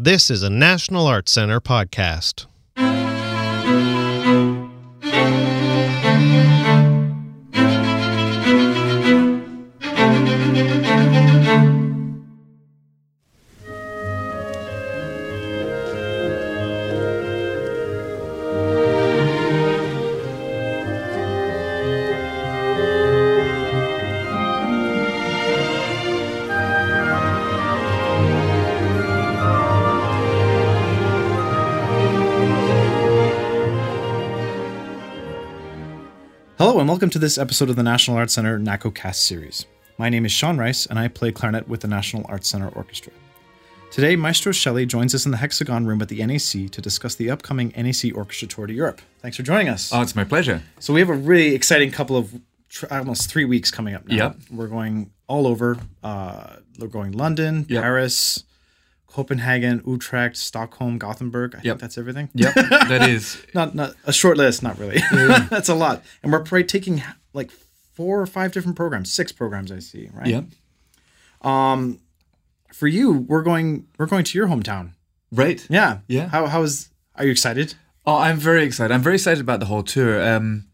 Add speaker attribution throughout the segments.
Speaker 1: This is a National Arts Center podcast.
Speaker 2: Welcome to this episode of the National Arts Center NACO Cast series. My name is Sean Rice, and I play clarinet with the National Arts Center Orchestra. Today, Maestro Shelley joins us in the Hexagon Room at the NAC to discuss the upcoming NAC Orchestra Tour to Europe. Thanks for joining us.
Speaker 3: Oh, it's my pleasure.
Speaker 2: so, we have a really exciting couple of tr- almost three weeks coming up now.
Speaker 3: Yep.
Speaker 2: We're going all over. Uh, we're going London,
Speaker 3: Yep.
Speaker 2: Paris, Copenhagen, Utrecht, Stockholm, Gothenburg. I think that's everything.
Speaker 3: Yep, that is.
Speaker 2: not not a short list, not really. That's a lot, and we're probably taking like four or five different programs, six programs I see, right?
Speaker 3: Yep.
Speaker 2: Um, For you, we're going we're going to your hometown.
Speaker 3: Right.
Speaker 2: Yeah.
Speaker 3: Yeah.
Speaker 2: How how is? Are you excited?
Speaker 3: Oh, I'm very excited. I'm very excited about the whole tour. Um,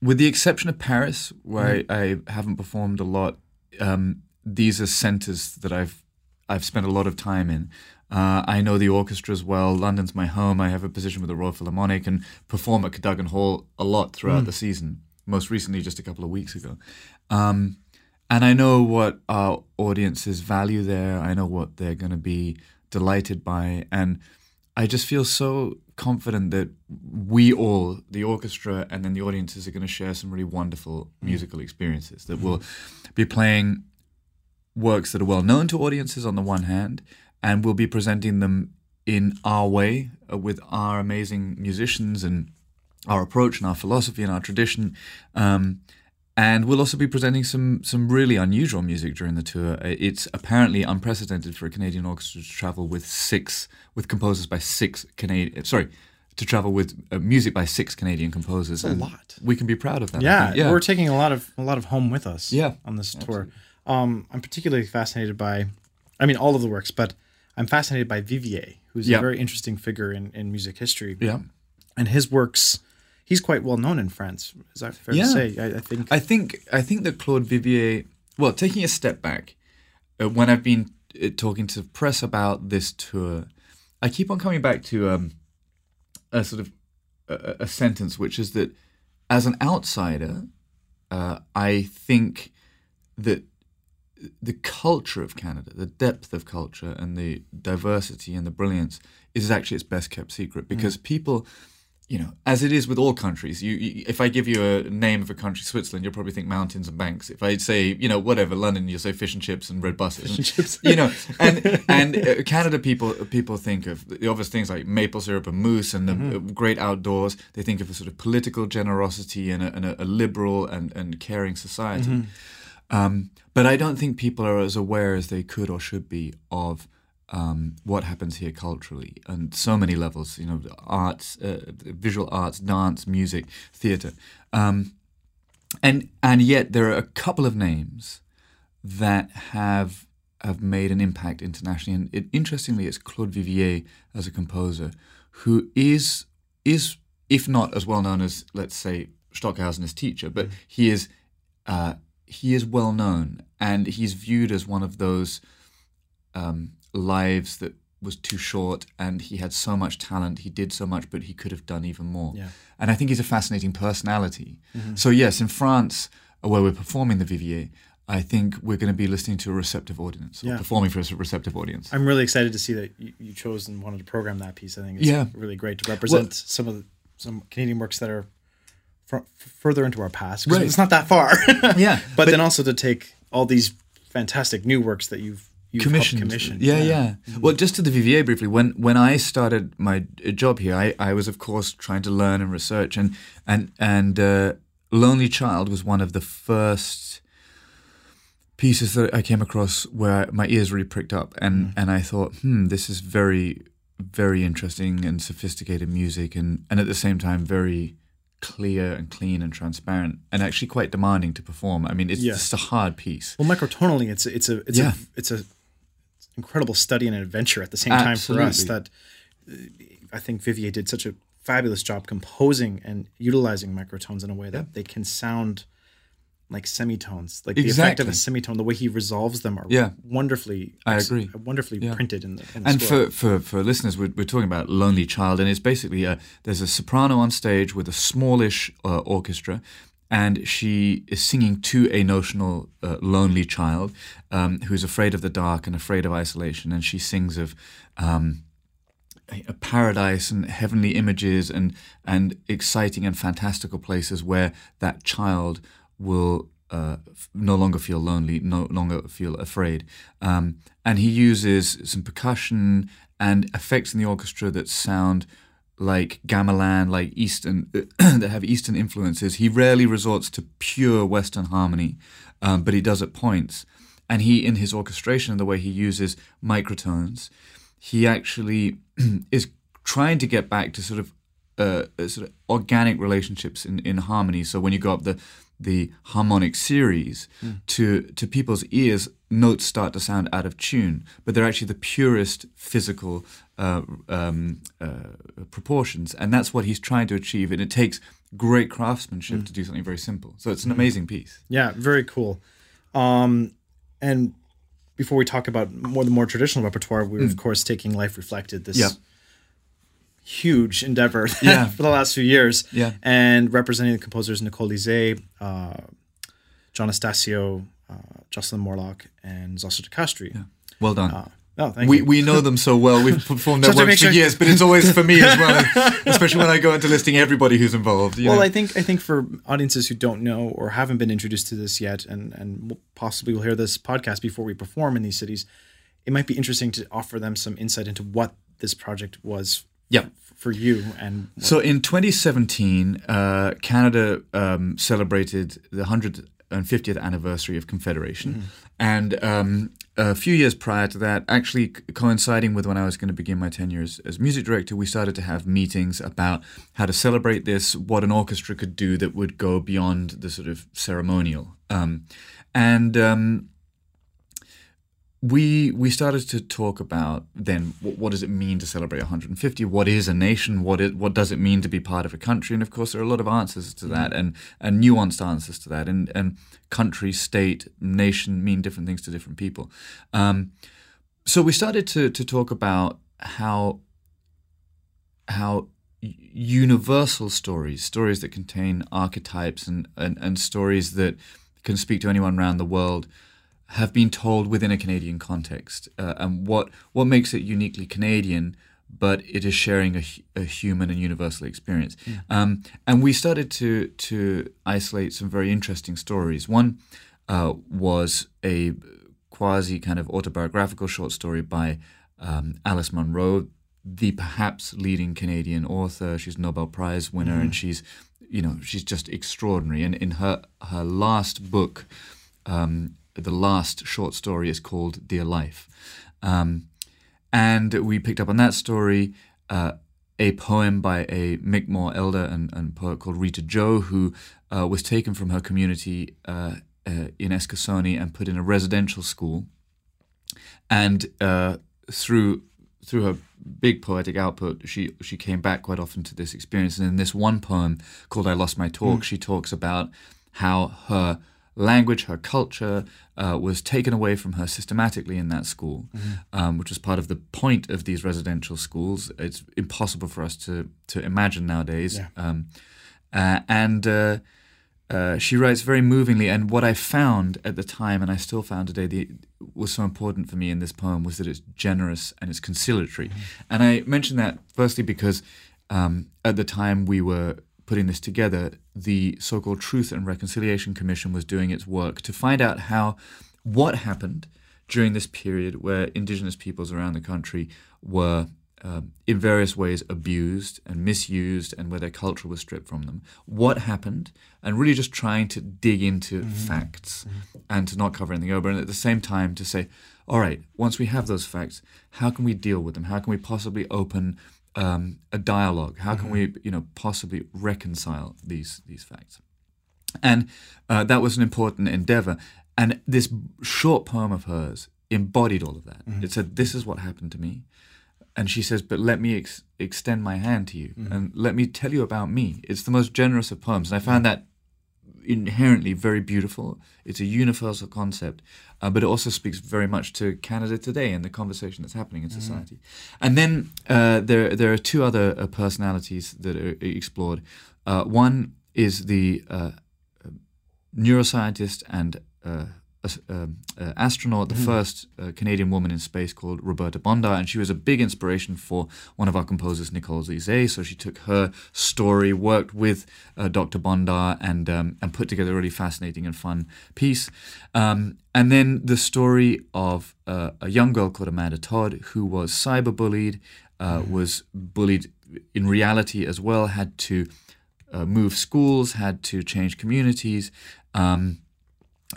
Speaker 3: with the exception of Paris, where I, I haven't performed a lot, um, these are centres that I've I've spent a lot of time in. Uh, I know the orchestra as well. London's my home. I have a position with the Royal Philharmonic and perform at Cadogan Hall a lot throughout the season. Most recently, just a couple of weeks ago. Um, and I know what our audiences value there. I know what they're going to be delighted by. And I just feel so confident that we all, the orchestra and then the audiences, are going to share some really wonderful musical experiences that we'll be playing works that are well known to audiences on the one hand, and we'll be presenting them in our way uh, with our amazing musicians and our approach and our philosophy and our tradition. Um, and we'll also be presenting some some really unusual music during the tour. Uh, It's apparently unprecedented for a Canadian orchestra to travel with six with composers by six Canadian. Sorry, to travel with uh, music by six Canadian composers.
Speaker 2: a
Speaker 3: and
Speaker 2: lot.
Speaker 3: We can be proud of that.
Speaker 2: Yeah,
Speaker 3: yeah.
Speaker 2: We're taking a lot of a lot of home with us.
Speaker 3: Yeah,
Speaker 2: On this tour, um, I'm particularly fascinated by, I mean, all of the works, but I'm fascinated by Vivier, who's
Speaker 3: Yeah.
Speaker 2: a very interesting figure in in music history.
Speaker 3: yeah.
Speaker 2: and his works. He's quite well known in France. Is that fair
Speaker 3: Yeah.
Speaker 2: to say? I, I think.
Speaker 3: I think I think that Claude Vivier. Well, taking a step back, uh, when I've been uh, talking to press about this tour, I keep on coming back to um, a sort of a, a sentence, which is that as an outsider, uh, I think that the culture of Canada, the depth of culture and the diversity and the brilliance is actually its best kept secret because people, you know, as it is with all countries, you, you if I give you a name of a country, Switzerland, you'll probably think mountains and banks. If I say, you know, whatever, London, you'll say fish and chips and red buses.
Speaker 2: and chips.
Speaker 3: you know, and and uh, Canada people people think of the obvious things like maple syrup and moose and the
Speaker 2: Mm-hmm.
Speaker 3: uh, great outdoors. They think of a sort of political generosity and a, and a, a liberal and, and caring society.
Speaker 2: Mm-hmm.
Speaker 3: Um, but I don't think people are as aware as they could or should be of um, what happens here culturally and so many levels. You know, arts, uh, visual arts, dance, music, theatre, um, and and yet there are a couple of names that have have made an impact internationally. And it, interestingly, it's Claude Vivier as a composer who is is if not as well known as let's say Stockhausen, his teacher, but he is uh, he is well known and he's viewed as one of those um, lives that was too short and he had so much talent he did so much but he could have done even more
Speaker 2: Yeah.
Speaker 3: and i think he's a fascinating personality so yes in france uh, where we're performing the vivier i think we're going to be listening to a receptive audience or
Speaker 2: Yeah.
Speaker 3: performing for a receptive audience
Speaker 2: I'm really excited to see that you, you chose and wanted to program that piece. I think it's
Speaker 3: Yeah.
Speaker 2: really great to represent some of the some Canadian works that are fr- further into our past.
Speaker 3: Right.
Speaker 2: It's not that far.
Speaker 3: Yeah,
Speaker 2: but,
Speaker 3: but-
Speaker 2: then also to take all these fantastic new works that you've you've helped
Speaker 3: commissioned.
Speaker 2: commission.
Speaker 3: Yeah, yeah. Well, just to the Vivier briefly. When when I started my job here, I, I was of course trying to learn and research, and and and uh, Lonely Child was one of the first pieces that I came across where my ears really pricked up, and and I thought, hmm, this is very very interesting and sophisticated music, and and at the same time very clear and clean and transparent, and actually quite demanding to perform. I mean, it's
Speaker 2: Yeah.
Speaker 3: just a hard piece.
Speaker 2: Well, microtonally, it's a, it's a it's
Speaker 3: Yeah.
Speaker 2: a it's a incredible study and an adventure at the same time for us. That uh, I think Vivier did such a fabulous job composing and utilizing microtones in a way that they can sound like semitones. Like the effect of a semitone, the way he resolves them are
Speaker 3: Yeah.
Speaker 2: wonderfully.
Speaker 3: I agree.
Speaker 2: Wonderfully
Speaker 3: Yeah.
Speaker 2: printed in the, in the
Speaker 3: and
Speaker 2: score.
Speaker 3: for, for, for listeners, we're, we're talking about Lonely Child, and it's basically a, there's a soprano on stage with a smallish uh, orchestra, and she is singing to a notional uh, lonely child um, who's afraid of the dark and afraid of isolation, and she sings of. Um, a a paradise and heavenly images and and exciting and fantastical places where that child will uh, f- no longer feel lonely, no longer feel afraid. Um, and he uses some percussion and effects in the orchestra that sound like gamelan, like Eastern, that have Eastern influences. He rarely resorts to pure Western harmony, um, but he does at points. And he, in his orchestration the way he uses microtones, he actually is trying to get back to sort of uh, uh, sort of organic relationships in, in harmony. So when you go up the the harmonic series to to people's ears, notes start to sound out of tune, but they're actually the purest physical uh, um, uh, proportions, and that's what he's trying to achieve. And it takes great craftsmanship to do something very simple. So it's an amazing piece.
Speaker 2: Yeah, very cool. Um, and before we talk about more the more traditional repertoire, we're of course taking Life Reflected, this
Speaker 3: Hmm. Yeah.
Speaker 2: Huge endeavor
Speaker 3: Yeah.
Speaker 2: for the last few years,
Speaker 3: Yeah.
Speaker 2: and representing the composers Nicole Lizée, uh, John Estacio, uh, Jocelyn Morlock, and Di Castri.
Speaker 3: Well done.
Speaker 2: Oh, thank
Speaker 3: we,
Speaker 2: you.
Speaker 3: we know them so well. We've performed their works for
Speaker 2: sure-
Speaker 3: years, but it's always for me as well, especially when I go into listing everybody who's involved.
Speaker 2: Well,
Speaker 3: know.
Speaker 2: I think I think for audiences who don't know or haven't been introduced to this yet, and and possibly will hear this podcast before we perform in these cities, it might be interesting to offer them some insight into what this project was
Speaker 3: yeah.
Speaker 2: for you and
Speaker 3: So in 2017, uh, Canada um, celebrated the 150th anniversary of Confederation. And um, a few years prior to that, actually coinciding with when I was going to begin my tenure as, as music director, we started to have meetings about how to celebrate this, what an orchestra could do that would go beyond the sort of ceremonial. Um, and um, we we started to talk about then what, what does it mean to celebrate 150 what is a nation? What it what does it mean to be part of a country? And of course there are a lot of answers to that and and nuanced answers to that. And and country state nation mean different things to different people. Um, so we started to to talk about how how universal stories stories that contain archetypes and and, and stories that can speak to anyone around the world have been told within a Canadian context, uh, and what what makes it uniquely Canadian, but it is sharing a, a human and universal experience. Um, and we started to to isolate some very interesting stories. One uh, was a quasi kind of autobiographical short story by um, Alice Munro, the perhaps leading Canadian author. She's a Nobel Prize winner, and she's you know she's just extraordinary. And in her her last book. Um, the last short story is called Dear Life. Um, and we picked up on that story uh, a poem by a Mi'kmaq elder and, and poet called Rita Joe, who uh, was taken from her community uh, uh, in Eskasoni and put in a residential school. And uh, through through her big poetic output, she she came back quite often to this experience. And in this one poem called "I Lost My Talk," she talks about how her language, her culture, uh, was taken away from her systematically in that school, um, which was part of the point of these residential schools. It's impossible for us to to imagine nowadays.
Speaker 2: Yeah.
Speaker 3: Um, uh, and uh, uh, she writes very movingly. And what I found at the time, and I still found today, the, was so important for me in this poem was that it's generous and it's conciliatory. And I mention that firstly because um, at the time we were putting this together, the so-called Truth and Reconciliation Commission was doing its work to find out how what happened during this period where Indigenous peoples around the country were um, in various ways abused and misused and where their culture was stripped from them. What happened? And really just trying to dig into facts and to not cover anything over. And at the same time to say, all right, once we have those facts, how can we deal with them? How can we possibly open um, a dialogue? How can we, you know, possibly reconcile these these facts? And uh, that was an important endeavor. And this short poem of hers embodied all of that. It said, "This is what happened to me," and she says, "But let me ex- extend my hand to you and let me tell you about me." It's the most generous of poems, and I found that inherently very beautiful. It's a universal concept, uh, but it also speaks very much to Canada today and the conversation that's happening in society. And then uh, there there are two other uh, personalities that are explored. Uh, one is the uh, neuroscientist and uh, um, uh, astronaut, the first uh, Canadian woman in space called Roberta Bondar, and she was a big inspiration for one of our composers, Nicole Lizée. So she took her story, worked with uh, Dr. Bondar, and um, and put together a really fascinating and fun piece. Um, and then the story of uh, a young girl called Amanda Todd who was cyberbullied, uh, was bullied in reality as well, had to uh, move schools, had to change communities, um,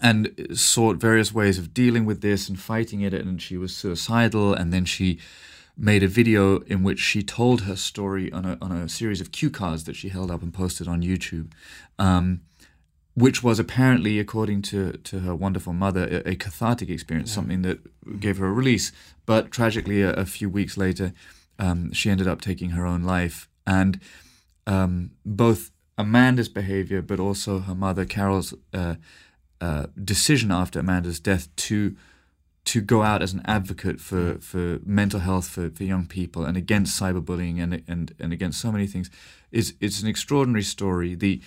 Speaker 3: and sought various ways of dealing with this and fighting it. And she was suicidal, and then she made a video in which she told her story on a on a series of cue cards that she held up and posted on YouTube. Um, which was apparently, according to, to her wonderful mother, a, a cathartic experience, something that gave her a release. But tragically, a, a few weeks later, um, she ended up taking her own life. And um, both Amanda's behavior, but also her mother Carol's uh, uh, decision after Amanda's death to to go out as an advocate for, for mental health for, for young people and against cyberbullying and and and against so many things is it's an extraordinary story. The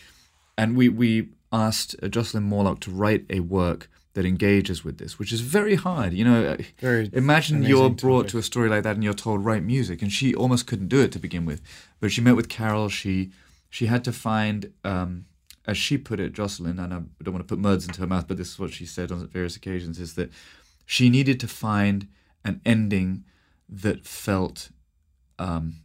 Speaker 3: and we we asked uh, Jocelyn Morlock to write a work that engages with this, which is very hard. You know,
Speaker 2: Very
Speaker 3: imagine you're brought
Speaker 2: topic.
Speaker 3: to a story like that and you're told write music, and she almost couldn't do it to begin with. But she met with Carol. She she had to find, um, as she put it, Jocelyn, and I don't want to put words into her mouth, but this is what she said on various occasions: is that she needed to find an ending that felt um,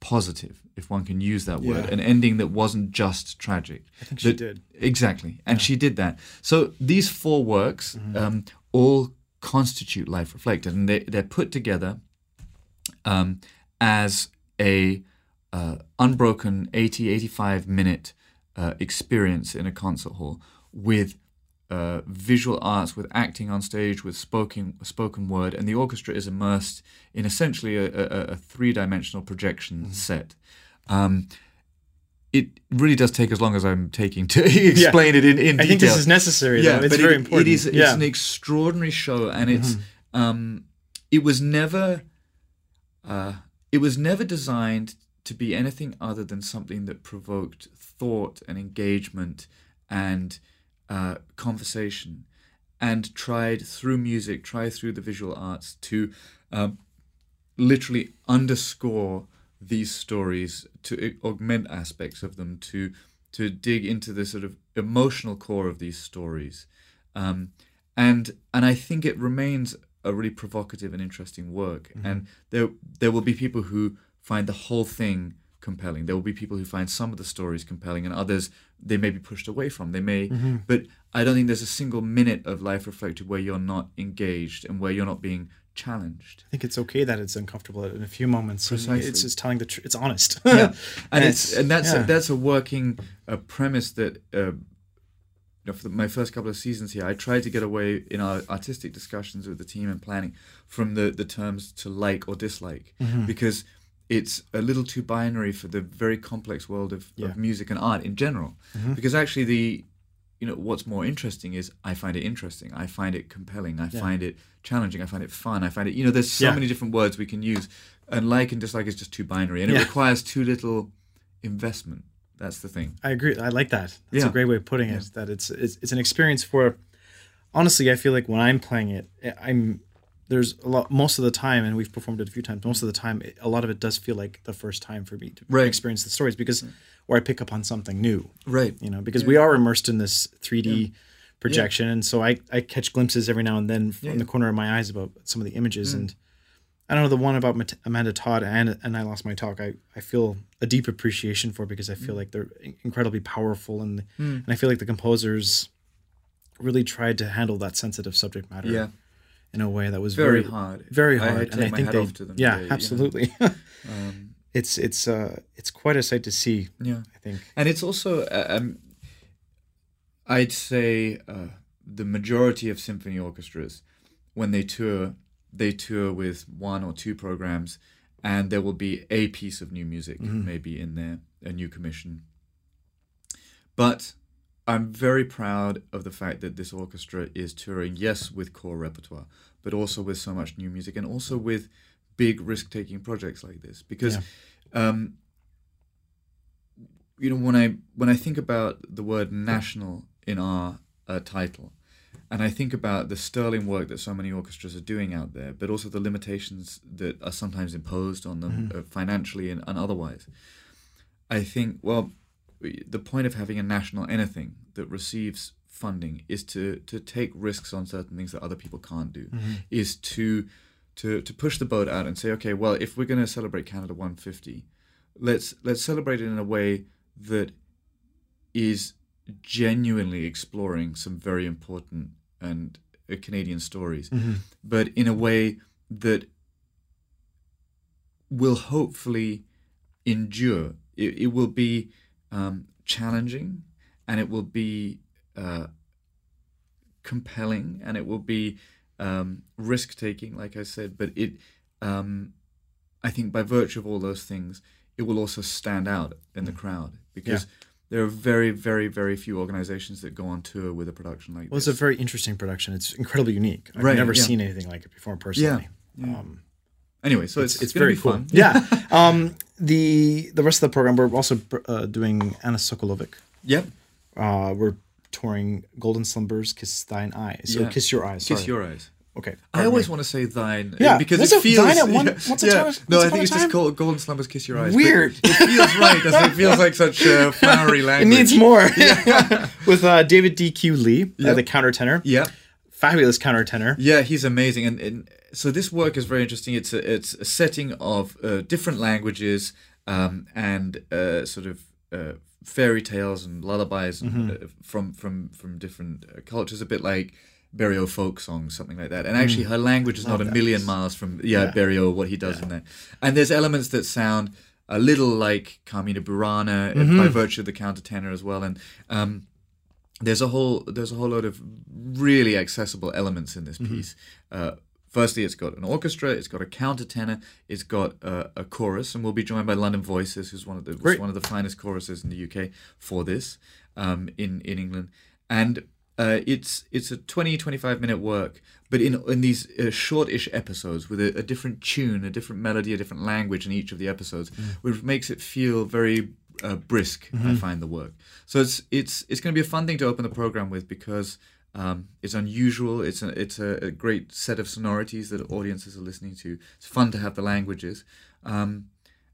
Speaker 3: positive, if one can use that word,
Speaker 2: Yeah.
Speaker 3: an ending that wasn't just tragic.
Speaker 2: I think she did.
Speaker 3: Exactly. And she did that. So these four works
Speaker 2: Mm-hmm.
Speaker 3: um, all constitute Life Reflected, and they, they're put together um, as a uh, unbroken 80, 85 minute uh, experience in a concert hall with uh, visual arts, with acting on stage, with spoken spoken word, and the orchestra is immersed in essentially a, a, a three dimensional projection set. Um, it really does take as long as I'm taking to explain it in, in
Speaker 2: I
Speaker 3: detail.
Speaker 2: think this is necessary. though. it's very
Speaker 3: it,
Speaker 2: important.
Speaker 3: It is. It's
Speaker 2: yeah.
Speaker 3: an extraordinary show, and it's.
Speaker 2: Mm-hmm.
Speaker 3: Um, it was never. Uh, it was never designed to be anything other than something that provoked thought and engagement and uh, conversation, and tried through music, tried through the visual arts to um, literally underscore these stories, to augment aspects of them, to to dig into the sort of emotional core of these stories, um, and and I think it remains a really provocative and interesting work. And there there will be people who find the whole thing compelling. There will be people who find some of the stories compelling, and others they may be pushed away from. They may, but I don't think there's a single minute of life reflected where you're not engaged and where you're not being challenged.
Speaker 2: I think it's okay that it's uncomfortable in a few moments.
Speaker 3: Precisely.
Speaker 2: It's just telling the truth. It's honest.
Speaker 3: yeah, and it's and that's
Speaker 2: yeah.
Speaker 3: a, that's a working uh, premise that. Uh, you know, for the, my first couple of seasons here, I tried to get away in our artistic discussions with the team and planning from the, the terms to like or dislike
Speaker 2: Mm-hmm.
Speaker 3: because it's a little too binary for the very complex world of,
Speaker 2: Yeah.
Speaker 3: of music and art in general. Mm-hmm. Because actually, the you know what's more interesting is I find it interesting. I find it compelling. I find it challenging. I find it fun. I find it you know there's so
Speaker 2: Yeah.
Speaker 3: many different words we can use, and like and dislike is just too binary, and it requires too little investment. That's the thing.
Speaker 2: I agree. I like that. That's
Speaker 3: Yeah.
Speaker 2: a great way of putting it. That it's, it's it's an experience for. Honestly, I feel like when I'm playing it, eh, I'm there's a lot most of the time, and we've performed it a few times. Most of the time, it, a lot of it does feel like the first time for me to
Speaker 3: Right.
Speaker 2: experience the stories because, or I pick up on something new.
Speaker 3: Right.
Speaker 2: You know, because we are immersed in this 3D projection, and so I I catch glimpses every now and then from the corner of my eyes about some of the images and. I don't know the one about Mat- Amanda Todd and and I lost my talk. I, I feel a deep appreciation for because I
Speaker 3: Mm.
Speaker 2: feel like they're incredibly powerful and and I feel like the composers really tried to handle that sensitive subject matter
Speaker 3: Yeah.
Speaker 2: In a way that was
Speaker 3: Very
Speaker 2: very
Speaker 3: hard.
Speaker 2: very hard.
Speaker 3: to take my hat
Speaker 2: they
Speaker 3: off to them
Speaker 2: yeah
Speaker 3: today, you know.
Speaker 2: absolutely.
Speaker 3: Um,
Speaker 2: it's it's uh it's quite a sight to see.
Speaker 3: yeah.
Speaker 2: I think
Speaker 3: And it's also, uh, um, I'd say, uh, the majority of symphony orchestras when they tour, they tour with one or two programs, and there will be a piece of new music maybe in there, a new commission. But I'm very proud of the fact that this orchestra is touring, yes, with core repertoire, but also with so much new music and also with big risk taking projects like this. Because, um, you know, when I when I think about the word national in our uh, title, and I think about the sterling work that so many orchestras are doing out there, but also the limitations that are sometimes imposed on them uh, financially and, and otherwise. I think, well, the point of having a national anything that receives funding is to to take risks on certain things that other people can't do. Is to to to push the boat out and say, okay, well, if we're going to celebrate Canada 150, let's let's celebrate it in a way that is genuinely exploring some very important and uh, Canadian stories, but in a way that will hopefully endure. It, it will be um, challenging, and it will be uh, compelling, and it will be um, risk taking, like I said. But it, um, I think, by virtue of all those things, it will also stand out in the crowd because. There are very, very, very few organizations that go on tour with a production like this.
Speaker 2: Well, it's a very interesting production. It's incredibly unique. I've
Speaker 3: Right,
Speaker 2: never
Speaker 3: yeah.
Speaker 2: seen anything like it before personally.
Speaker 3: yeah.
Speaker 2: Um,
Speaker 3: anyway, so it's,
Speaker 2: it's,
Speaker 3: gonna
Speaker 2: very
Speaker 3: be
Speaker 2: cool.
Speaker 3: fun.
Speaker 2: Yeah. um, the the rest of the program, we're also uh, doing Anna Sokolovic.
Speaker 3: Yep.
Speaker 2: Uh, we're touring Golden Slumbers, Kiss Thine Eyes. So
Speaker 3: Yeah.
Speaker 2: Kiss Your Eyes.
Speaker 3: Kiss your eyes.
Speaker 2: Okay.
Speaker 3: I always
Speaker 2: me.
Speaker 3: want to say thine. uh,
Speaker 2: Yeah,
Speaker 3: because
Speaker 2: was
Speaker 3: it feels.
Speaker 2: thine at one-
Speaker 3: yeah,
Speaker 2: once a
Speaker 3: yeah.
Speaker 2: time-
Speaker 3: No, I think it's just called Golden Slumbers Kiss Your Eyes.
Speaker 2: Weird.
Speaker 3: It feels right. Doesn't it? feels like such uh, flowery language.
Speaker 2: It needs more. Yeah. With uh, David D.Q. Lee, uh, the countertenor.
Speaker 3: Yeah,
Speaker 2: Fabulous countertenor.
Speaker 3: yeah, he's amazing, and, and so this work is very interesting. It's a it's a setting of uh, different languages um, and uh, sort of uh, fairy tales and lullabies
Speaker 2: Mm-hmm.
Speaker 3: uh, from from from different uh, cultures, a bit like. Berio folk songs, something like that. And actually, her language is not a million miles from yeah,
Speaker 2: Mm. Yeah.
Speaker 3: Berio, what he does in there. And there's elements that sound a little like Carmina Burana uh,
Speaker 2: Mm-hmm.
Speaker 3: by virtue of the countertenor as well. And um, there's a whole there's a whole load of really accessible elements in this
Speaker 2: Mm-hmm.
Speaker 3: piece. Uh, firstly, it's got an orchestra, it's got a countertenor, it's got a, a chorus, and we'll be joined by London Voices, who's one of the one of the finest choruses in the UK for this um, in in England, and. Uh, it's it's a 20 25 minute work but in in these uh, shortish episodes with a, a different tune a different melody a different language in each of the episodes which makes it feel very uh, brisk I find the work so it's it's it's going to be a fun thing to open the program with because um, it's unusual it's a it's a, a great set of sonorities that audiences are listening to it's fun to have the languages um,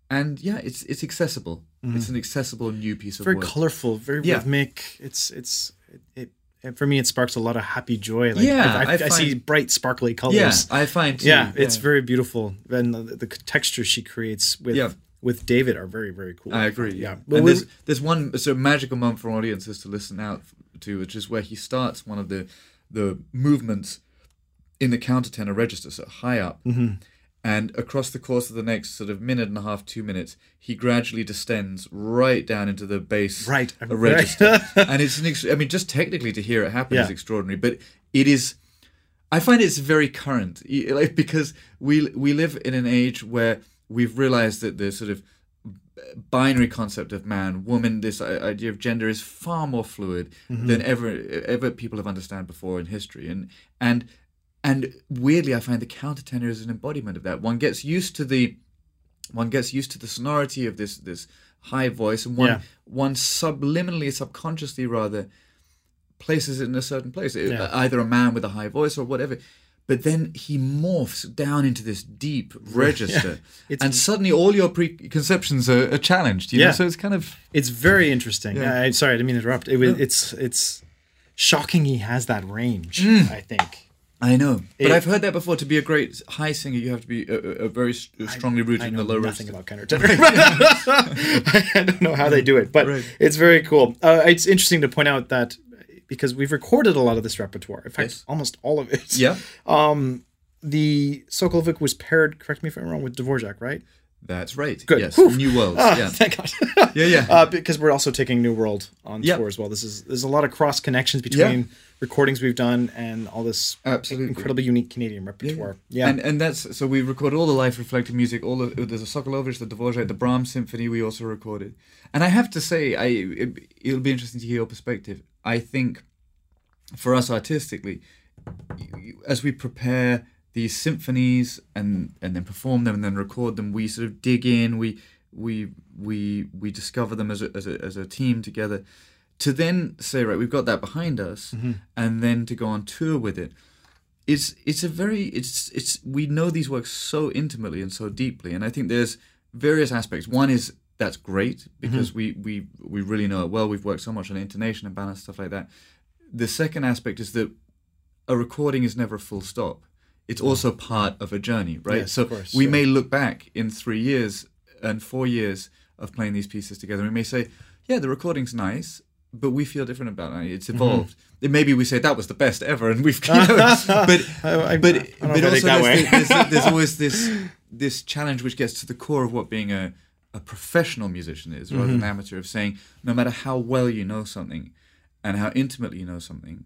Speaker 3: and yeah it's it's accessible it's an accessible new piece of
Speaker 2: Very
Speaker 3: work
Speaker 2: colorful, very
Speaker 3: Yeah.
Speaker 2: rhythmic. It's it's it, it, for me it sparks a lot of happy joy. Like
Speaker 3: Yeah,
Speaker 2: I, I,
Speaker 3: I
Speaker 2: I see bright sparkly colors.
Speaker 3: yeah I find too,
Speaker 2: yeah, it's very beautiful, and the, the textures she creates with
Speaker 3: Yeah.
Speaker 2: With David are very very cool.
Speaker 3: I agree.
Speaker 2: Yeah,
Speaker 3: and
Speaker 2: Well, we-
Speaker 3: there's there's one sort of magical moment for audiences to listen out to, which is where he starts one of the the movements in the countertenor register, so high up,
Speaker 2: Mm-hmm.
Speaker 3: and across the course of the next sort of minute and a half, two minutes, he gradually descends right down into the bass
Speaker 2: Right.
Speaker 3: register, and it's an ex- I mean, just technically to hear it happen is extraordinary, but it is. I find it's very current, like because we we live in an age where we've realized that the sort of binary concept of man, woman, this idea of gender is far more fluid mm-hmm. than ever ever people have understood before in history, and and and weirdly, I find the countertenor is an embodiment of that. One gets used to the one gets used to the sonority of this this high voice, and one
Speaker 2: Yeah.
Speaker 3: one subliminally, subconsciously rather, places it in a certain place. It-
Speaker 2: Yeah.
Speaker 3: Either a man with a high voice or whatever. But then he morphs down into this deep register,
Speaker 2: It's-
Speaker 3: and suddenly all your preconceptions are, are challenged. You know,
Speaker 2: Yeah.
Speaker 3: so it's kind of
Speaker 2: It's very interesting.
Speaker 3: Yeah.
Speaker 2: I, sorry, I didn't mean to interrupt. It was, It's it's shocking he has that range.
Speaker 3: Mm.
Speaker 2: I think.
Speaker 3: I know, but
Speaker 2: It-
Speaker 3: I've heard that before. To be a great high singer, you have to be a, a, very strongly rooted
Speaker 2: I
Speaker 3: in the low
Speaker 2: nothing
Speaker 3: register.
Speaker 2: about countertenor. I don't know how they do it, but
Speaker 3: Right.
Speaker 2: it's very cool. Uh, it's interesting to point out that because we've recorded a lot of this repertoire. In fact,
Speaker 3: Yes.
Speaker 2: almost all of it.
Speaker 3: Yeah,
Speaker 2: Um, the Sokolovic was paired. Correct me if I'm wrong with Dvorak, right?
Speaker 3: That's right.
Speaker 2: Good.
Speaker 3: Yes.
Speaker 2: Whew.
Speaker 3: New World.
Speaker 2: Ah,
Speaker 3: yeah.
Speaker 2: Thank God.
Speaker 3: Yeah, yeah.
Speaker 2: Uh, because we're also taking New World on
Speaker 3: Yep.
Speaker 2: tour as well. This is there's a lot of cross connections between recordings we've done and all this
Speaker 3: Absolutely.
Speaker 2: incredibly unique Canadian repertoire. Yeah.
Speaker 3: And and that's so we recorded all the Life Reflected music. All the there's a Sokolovic, the Dvorak, the Brahms symphony. We also recorded. And I have to say, I it, it'll be interesting to hear your perspective. I think for us artistically, as we prepare these symphonies and and then perform them and then record them, we sort of dig in. We we we we discover them as a as a, as a team together. To then say, right, we've got that behind us, mm-hmm. and then to go on tour with it. It's it's a very it's it's we know these works so intimately and so deeply and i think there's various aspects. One is that's great because mm-hmm. we we we really know it well. We've worked so much on intonation and balance stuff like that. The second aspect is that a recording is never a full stop it's also part of a journey right
Speaker 2: Yes,
Speaker 3: so
Speaker 2: course,
Speaker 3: we
Speaker 2: yeah.
Speaker 3: may look back in three years and four years of playing these pieces together we may say yeah the recording's nice but we feel different about it. It's
Speaker 2: Mm-hmm.
Speaker 3: evolved. Maybe we say that was the best ever, and we've, you know, but
Speaker 2: I- I-
Speaker 3: but
Speaker 2: I
Speaker 3: but also there's, there's, there's always this this challenge which gets to the core of what being a, a professional musician is, rather
Speaker 2: Mm-hmm.
Speaker 3: than amateur. Of saying no matter how well you know something, and how intimately you know something, th-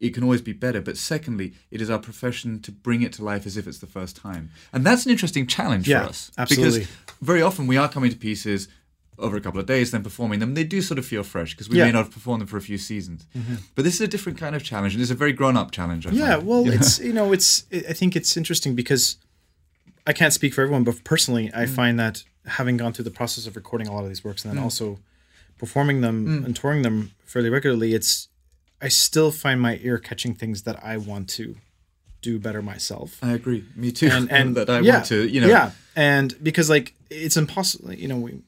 Speaker 3: it can always be better. But secondly, it is our profession to bring it to life as if it's the first time, and that's an interesting challenge
Speaker 2: Yeah,
Speaker 3: for us.
Speaker 2: absolutely.
Speaker 3: Because very often we are coming to pieces over a couple of days, then performing them. They do sort of feel fresh because we
Speaker 2: Yeah.
Speaker 3: may not have performed them for a few seasons. But this is a different kind of challenge, and it's a very grown-up challenge. I
Speaker 2: Yeah,
Speaker 3: find.
Speaker 2: well,
Speaker 3: know?
Speaker 2: it's you know, it's I think it's interesting because I can't speak for everyone, but personally, I
Speaker 3: Mm.
Speaker 2: find that having gone through the process of recording a lot of these works and
Speaker 3: Mm.
Speaker 2: then also performing them and touring them fairly regularly, it's I still find my ear catching things that I want to do better myself.
Speaker 3: I agree. Me too.
Speaker 2: and and
Speaker 3: that I
Speaker 2: yeah,
Speaker 3: want to, you know,
Speaker 2: yeah, and because like it's impossible, you know, we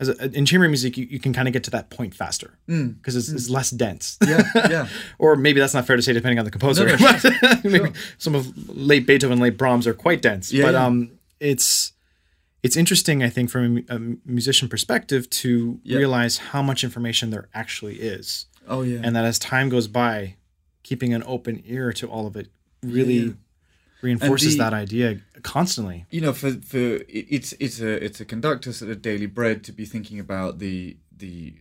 Speaker 2: as a, in chamber music, you, you can kind of get to that point faster because it's, it's less dense.
Speaker 3: Mm. yeah, yeah.
Speaker 2: or maybe that's not fair to say depending on the composer.
Speaker 3: No, no,
Speaker 2: But maybe some of late Beethoven, late Brahms are quite dense.
Speaker 3: Yeah,
Speaker 2: but
Speaker 3: yeah.
Speaker 2: um, it's it's interesting, I think, from a, a musician perspective, to
Speaker 3: Yeah.
Speaker 2: realize how much information there actually is,
Speaker 3: Oh yeah.
Speaker 2: and that as time goes by, keeping an open ear to all of it really
Speaker 3: Yeah.
Speaker 2: reinforces
Speaker 3: the-
Speaker 2: that idea constantly.
Speaker 3: you know, for for it's it's a it's a conductor sort of daily bread to be thinking about the the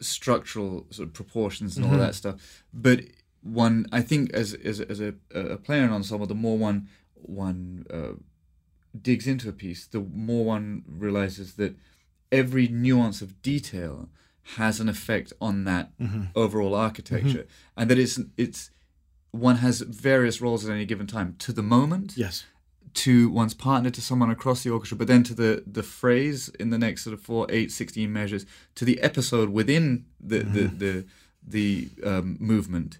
Speaker 3: structural sort of proportions and all
Speaker 2: Mm-hmm.
Speaker 3: that stuff. But one, I think, as as as a, a player in ensemble, the more one one uh, digs into a piece, the more one realizes that every nuance of detail has an effect on that
Speaker 2: Mm-hmm.
Speaker 3: overall architecture, and that it's it's one has various roles at any given time to the moment
Speaker 2: Yes.
Speaker 3: to one's partner, to someone across the orchestra, but then to the the phrase in the next sort of four, eight, 16 measures, to the episode within the the the, the um, movement,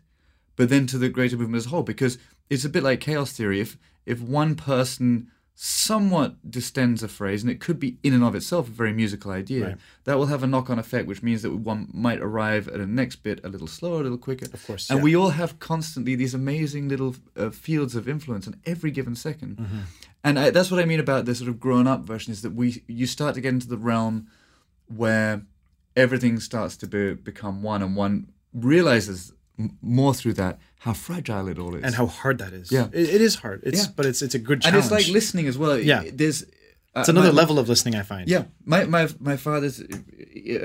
Speaker 3: but then to the greater movement as a whole. Because it's a bit like chaos theory. If if one person somewhat distends a phrase, and it could be in and of itself a very musical idea,
Speaker 2: Right.
Speaker 3: that will have a knock-on effect, which means that one might arrive at a next bit a little slower, a little quicker.
Speaker 2: Of course,
Speaker 3: And
Speaker 2: yeah.
Speaker 3: we all have constantly these amazing little uh, fields of influence in every given 2nd
Speaker 2: Mm-hmm.
Speaker 3: And I, that's what I mean about the sort of grown-up version is that we you start to get into the realm where everything starts to be, become one, and one realizes m- more through that how fragile it all is.
Speaker 2: And how hard that is.
Speaker 3: Yeah.
Speaker 2: It, it is hard. It's
Speaker 3: Yeah.
Speaker 2: but it's it's a good challenge.
Speaker 3: and it's like listening as well.
Speaker 2: Yeah.
Speaker 3: there's uh,
Speaker 2: it's another
Speaker 3: my-
Speaker 2: level of listening. I find.
Speaker 3: Yeah, my my my father's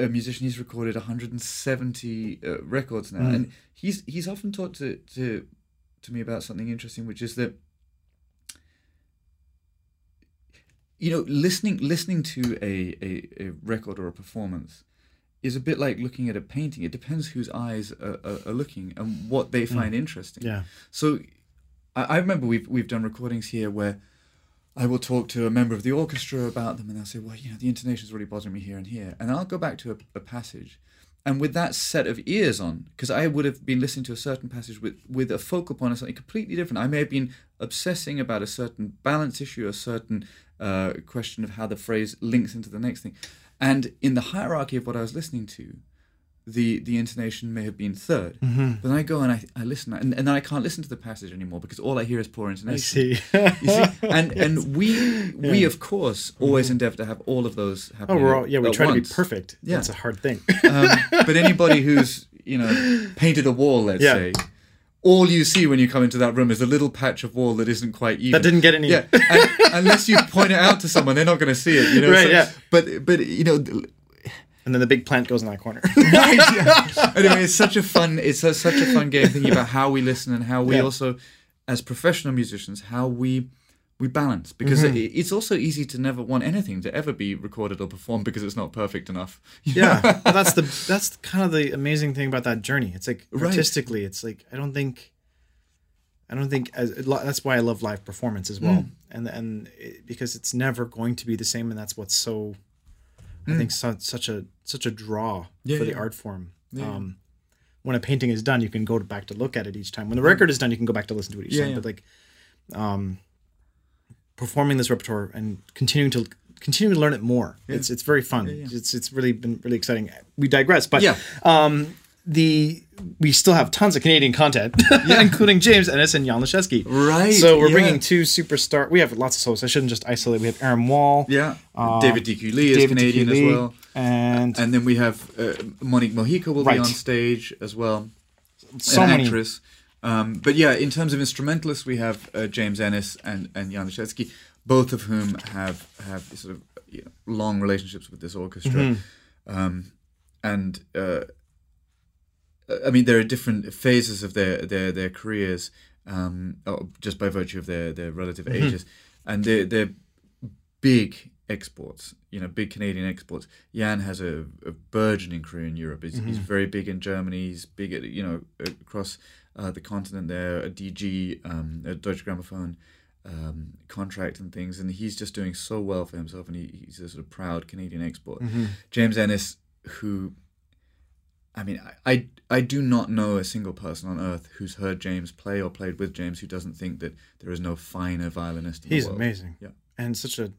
Speaker 3: a musician. He's recorded 170 uh, records now,
Speaker 2: Mm.
Speaker 3: and he's he's often talked to to to me about something interesting, which is that you know listening listening to a, a, a record or a performance is a bit like looking at a painting. It depends whose eyes are, are, are looking and what they find interesting.
Speaker 2: Mm. Yeah.
Speaker 3: So I, I remember we've we've done recordings here where I will talk to a member of the orchestra about them, and they'll say, "Well, you know, the intonation's really bothering me here and here," and I'll go back to a, a passage, and with that set of ears on, because I would have been listening to a certain passage with with a focal point on something completely different. I may have been obsessing about a certain balance issue, a certain uh, question of how the phrase links into the next thing, and in the hierarchy of what I was listening to, the the intonation may have been 3rd
Speaker 2: Mm-hmm.
Speaker 3: But then I go and I, I listen, and, and then I can't listen to the passage anymore because all I hear is poor
Speaker 2: I
Speaker 3: intonation.
Speaker 2: see.
Speaker 3: You see, and and we we of course always endeavour to have all of those
Speaker 2: oh, we're all yeah. We try to be perfect.
Speaker 3: Yeah.
Speaker 2: That's a hard thing.
Speaker 3: Um, but anybody who's you know painted a wall, let's
Speaker 2: Yeah.
Speaker 3: say, all you see when you come into that room is a little patch of wall that isn't quite even.
Speaker 2: That didn't get any.
Speaker 3: Yeah, and, unless you point it out to someone, they're not going to see it. You know,
Speaker 2: Right, yeah.
Speaker 3: But but you know,
Speaker 2: And then the big plant goes in that corner.
Speaker 3: right, yeah. Anyway, it's such a fun. It's a, such a fun game thinking about how we listen and how we
Speaker 2: Yeah.
Speaker 3: also, as professional musicians, how we we balance because
Speaker 2: Mm-hmm.
Speaker 3: it, it's also easy to never want anything to ever be recorded or performed because it's not perfect enough.
Speaker 2: yeah, well, that's the that's kind of the amazing thing about that journey. It's like
Speaker 3: Right.
Speaker 2: artistically, it's like I don't think, I don't think as that's why I love live performance as well,
Speaker 3: Mm.
Speaker 2: and and it, because it's never going to be the same, and that's what's so, I think su- such a such a draw
Speaker 3: Mm. Yeah,
Speaker 2: for the art form. Um, when a painting is done, you can go back to look at it each time. When the record is done, you can go back to listen to it each
Speaker 3: Yeah,
Speaker 2: time.
Speaker 3: yeah.
Speaker 2: But like, um, performing this repertoire and continuing to continuing to learn it more, it's it's very fun.
Speaker 3: yeah.
Speaker 2: It's it's really been really exciting. We digress, but
Speaker 3: Yeah.
Speaker 2: um, the we still have tons of Canadian content, including James Ehnes and Jan Lisiecki.
Speaker 3: Right,
Speaker 2: So we're
Speaker 3: yeah.
Speaker 2: bringing two superstar. We have lots of soloists. I shouldn't just isolate. We have Erin Wall.
Speaker 3: Yeah, David DQ Lee is
Speaker 2: Uh, David
Speaker 3: Canadian
Speaker 2: T.
Speaker 3: as well,
Speaker 2: and,
Speaker 3: and then we have uh, Monique Mojica will
Speaker 2: Right.
Speaker 3: be on stage as well.
Speaker 2: so
Speaker 3: an
Speaker 2: many.
Speaker 3: actress. Um, but yeah, in terms of instrumentalists, we have uh, James Ehnes and and Jan Lisiecki, both of whom have have sort of you know, long relationships with this orchestra,
Speaker 2: Mm-hmm.
Speaker 3: um, and uh, I mean there are different phases of their their their careers, um, oh, just by virtue of their their relative
Speaker 2: Mm-hmm.
Speaker 3: ages, and they're they're big exports, you know, big Canadian exports. Jan has a, a burgeoning career in Europe. He's,
Speaker 2: Mm-hmm.
Speaker 3: he's very big in Germany. He's big, at, you know, across uh, the continent there, a DG, um, a Deutsche Grammophon um, contract and things. And he's just doing so well for himself. And he, he's a sort of proud Canadian export.
Speaker 2: Mm-hmm.
Speaker 3: James Ehnes, who, I mean, I, I, I do not know a single person on earth who's heard James play or played with James who doesn't think that there is no finer violinist in
Speaker 2: He's
Speaker 3: the world.
Speaker 2: amazing.
Speaker 3: Yeah.
Speaker 2: and such a,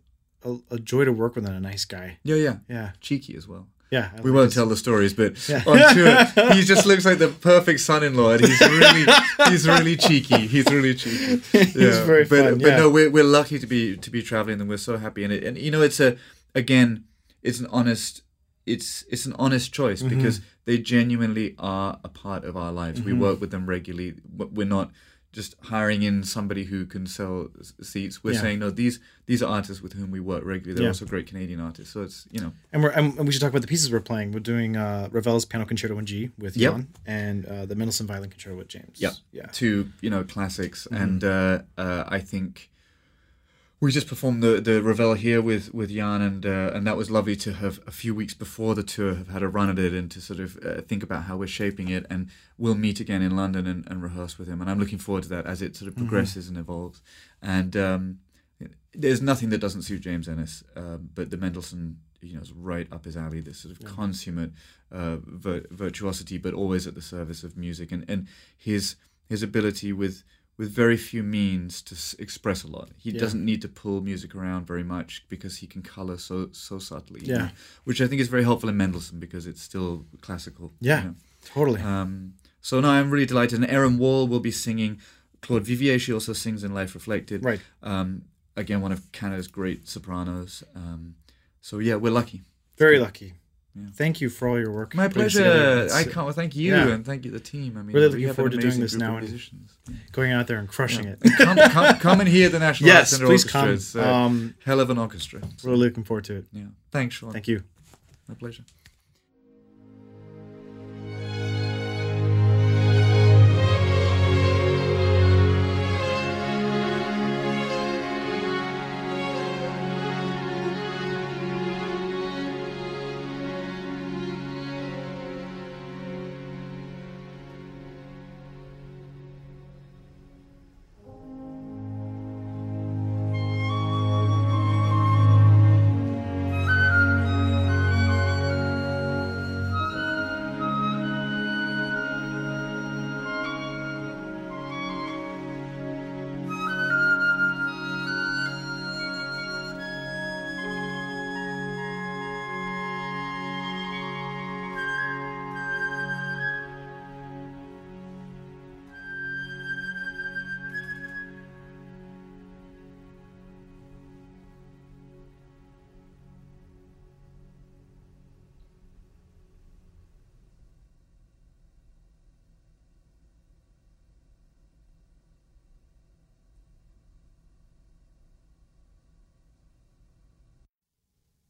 Speaker 2: a a joy to work with and a nice guy.
Speaker 3: Yeah, yeah.
Speaker 2: Yeah,
Speaker 3: Cheeky as well.
Speaker 2: Yeah. I
Speaker 3: We won't tell the stories, but
Speaker 2: Yeah.
Speaker 3: on tour, he just looks like the perfect son-in-law, and he's really, he's really cheeky. He's really cheeky.
Speaker 2: He's very
Speaker 3: but,
Speaker 2: fun,
Speaker 3: But
Speaker 2: yeah.
Speaker 3: no, we're, we're lucky to be to be traveling, and we're so happy. And it, and you know, it's a again, it's an honest, it's it's an honest choice
Speaker 2: Mm-hmm.
Speaker 3: because they genuinely are a part of our lives.
Speaker 2: Mm-hmm.
Speaker 3: We work with them regularly. We're not just hiring in somebody who can sell s- seats. We're
Speaker 2: Yeah.
Speaker 3: saying no, these these are artists with whom we work regularly. They're
Speaker 2: Yeah.
Speaker 3: also great Canadian artists. So it's you know.
Speaker 2: And we're and we should talk about the pieces we're playing. We're doing uh, Ravel's Piano Concerto in G with
Speaker 3: Yep.
Speaker 2: Jan and uh, the Mendelssohn Violin Concerto with James.
Speaker 3: Yeah.
Speaker 2: yeah.
Speaker 3: two you know classics
Speaker 2: Mm-hmm.
Speaker 3: and uh, uh, I think we just performed the the Ravel here with with Jan and uh, and that was lovely to have a few weeks before the tour have had a run at it and to sort of uh, think about how we're shaping it and we'll meet again in London and, and rehearse with him. And I'm looking forward to that as it sort of
Speaker 2: Mm-hmm.
Speaker 3: progresses and evolves. And um, there's nothing that doesn't suit James Ehnes um, but the Mendelssohn you know is right up his alley this sort of consummate uh, vir- virtuosity but always at the service of music and and his his ability with with very few means to s- express a lot. He
Speaker 2: Yeah.
Speaker 3: doesn't need to pull music around very much because he can color so so subtly.
Speaker 2: Yeah.
Speaker 3: which I think is very helpful in Mendelssohn because it's still classical. you
Speaker 2: Yeah.
Speaker 3: know.
Speaker 2: Totally.
Speaker 3: Um, so no, I'm really delighted. And Erin Wall will be singing. Claude Vivier, she also sings in Life Reflected.
Speaker 2: Right.
Speaker 3: Um, again, one of Canada's great sopranos. Um, so yeah, we're lucky.
Speaker 2: Very lucky. Thank you for all your work.
Speaker 3: My pleasure. I
Speaker 2: uh,
Speaker 3: can't well, thank you
Speaker 2: yeah.
Speaker 3: and thank you the team. I mean,
Speaker 2: Really
Speaker 3: we
Speaker 2: looking
Speaker 3: have
Speaker 2: forward to doing this now and. Going out there and crushing it.
Speaker 3: come, come, come and hear the National Arts
Speaker 2: Yes,
Speaker 3: Centre
Speaker 2: please
Speaker 3: Orchestra.
Speaker 2: come.
Speaker 3: It's a
Speaker 2: Um,
Speaker 3: hell of an orchestra. So,
Speaker 2: Really looking forward to it.
Speaker 3: yeah. Thanks, Sean.
Speaker 2: Thank you.
Speaker 3: My pleasure.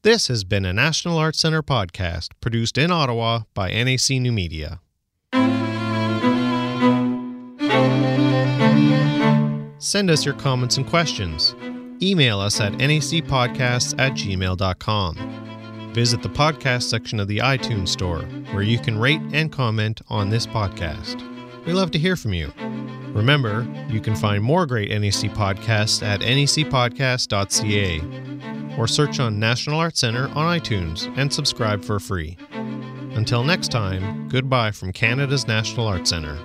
Speaker 1: This has been a National Arts Centre podcast produced in Ottawa by NAC New Media. Send us your comments and questions. Email us at nacpodcasts at gmail.com. Visit the podcast section of the iTunes Store, where you can rate and comment on this podcast. We love to hear from you. Remember, you can find more great NAC podcasts at nacpodcast.ca or search on National Arts Centre on iTunes and subscribe for free. Until next time, goodbye from Canada's National Arts Centre.